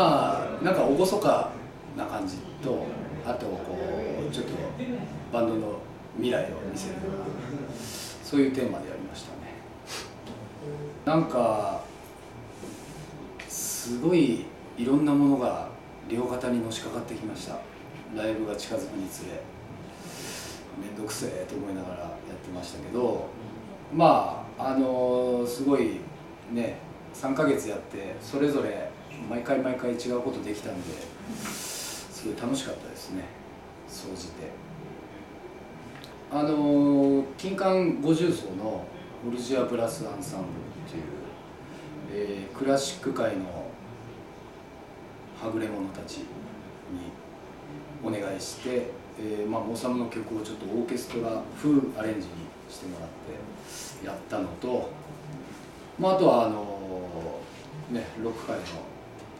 まあなんか厳かな感じとあとこうちょっとバンドの未来を見せるようなそういうテーマでやりましたね。なんかすごいいろんなものが両肩にのしかかってきました。ライブが近づくにつれ。面倒くせえと思いながらやってましたけどまああのすごいね3ヶ月やってそれぞれ毎回毎回違うことできたんですごい楽しかったですね。総じて。あの金管五重奏のオルジアブラスアンサンブルっていう、えー、クラシック界のはぐれ者たちにお願いして、えーまあ、モサムの曲をちょっとオーケストラ風アレンジにしてもらってやったのと、まあ、あとはあのねロック界の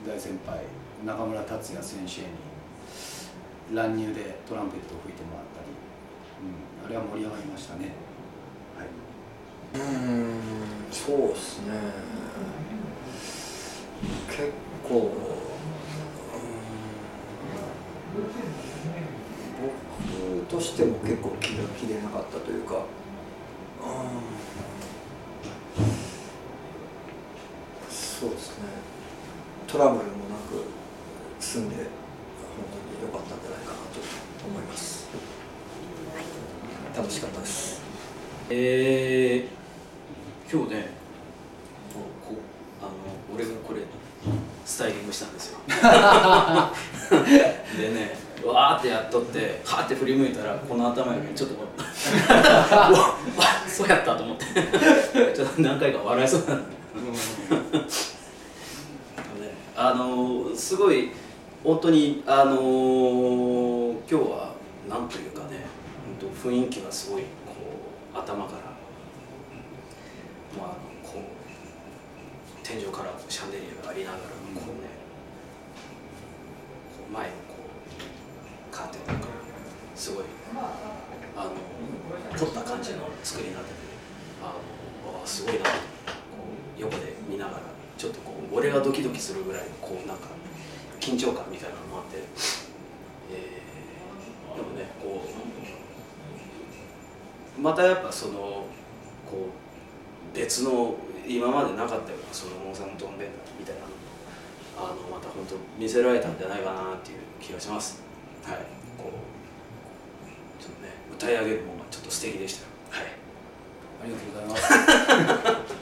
大先輩中村達也先生に乱入でトランペットを吹いてもらったり、うん、あれは盛り上がりましたね。はい。うんそうですね。結構僕としても結構気が気でなかったというかそうですね。トラブルもなく済んで本当に良かったんじゃないかなと思います。楽しかったです。えー、今日ねこあの俺がこれスタイリングしたんですよ。でねわーってやっとってはーって振り向いたらこの頭よりちょっとこう そうやったと思って。ちょっと何回か笑いそうなん。だ、あのすごい本当にあの今日はなんというかね本当雰囲気がすごいこう頭からまあこう天井からシャンデリアがありながらこうね、こう前のこうカーテンとかすごいあの凝った感じの作りになっててあのすごいなとこう横で見ながらちょっとこう俺がドキドキするぐらいこうなんか緊張感みたいなのもあって、えー、でもねこうまたやっぱそのこう別の今までなかったようなそのモーサムトンベンみたいなあのまた本当見せられたんじゃないかなっていう気がします。はい。こうちょっとね歌い上げるものがちょっと素敵でしたはい。ありがとうございます。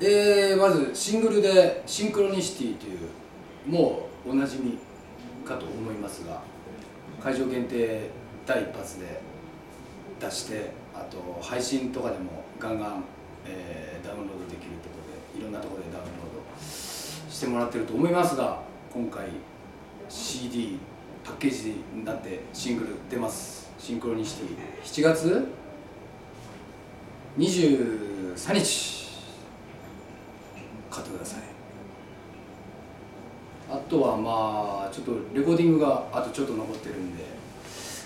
えー、まずシングルで「シンクロニシティ」というもうおなじみかと思いますが会場限定第一発で出してあと配信とかでもガンガン、えー、ダウンロードできるところでいろんなところでダウンロードしてもらってると思いますが今回 CD パッケージになってシングル出ます。シンクロニシティ。7月23日。買ってください。あとはまあちょっとレコーディングがあとちょっと残ってるんで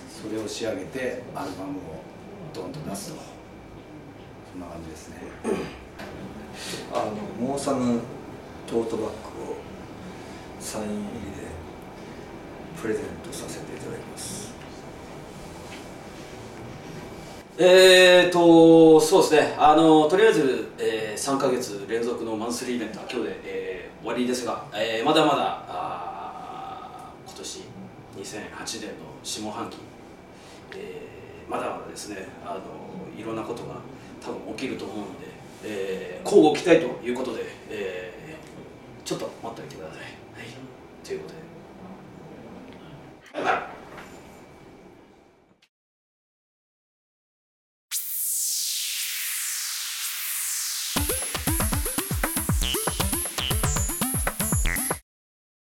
それを仕上げてアルバムをドンと出すと。そんな感じですね。あのモーサムトートバッグをサイン入りでプレゼントさせていただきますえーとそうですね。あのとりあえず、えー、3か月連続のマンスリーイベントは今日で、えー、終わりですが、えー、まだまだあ今年2008年の下半期、えー、まだまだですねあのいろんなことが多分起きると思うので、えー、交互期待ということで、えー、ちょっと待っておいてください。はい、ということで。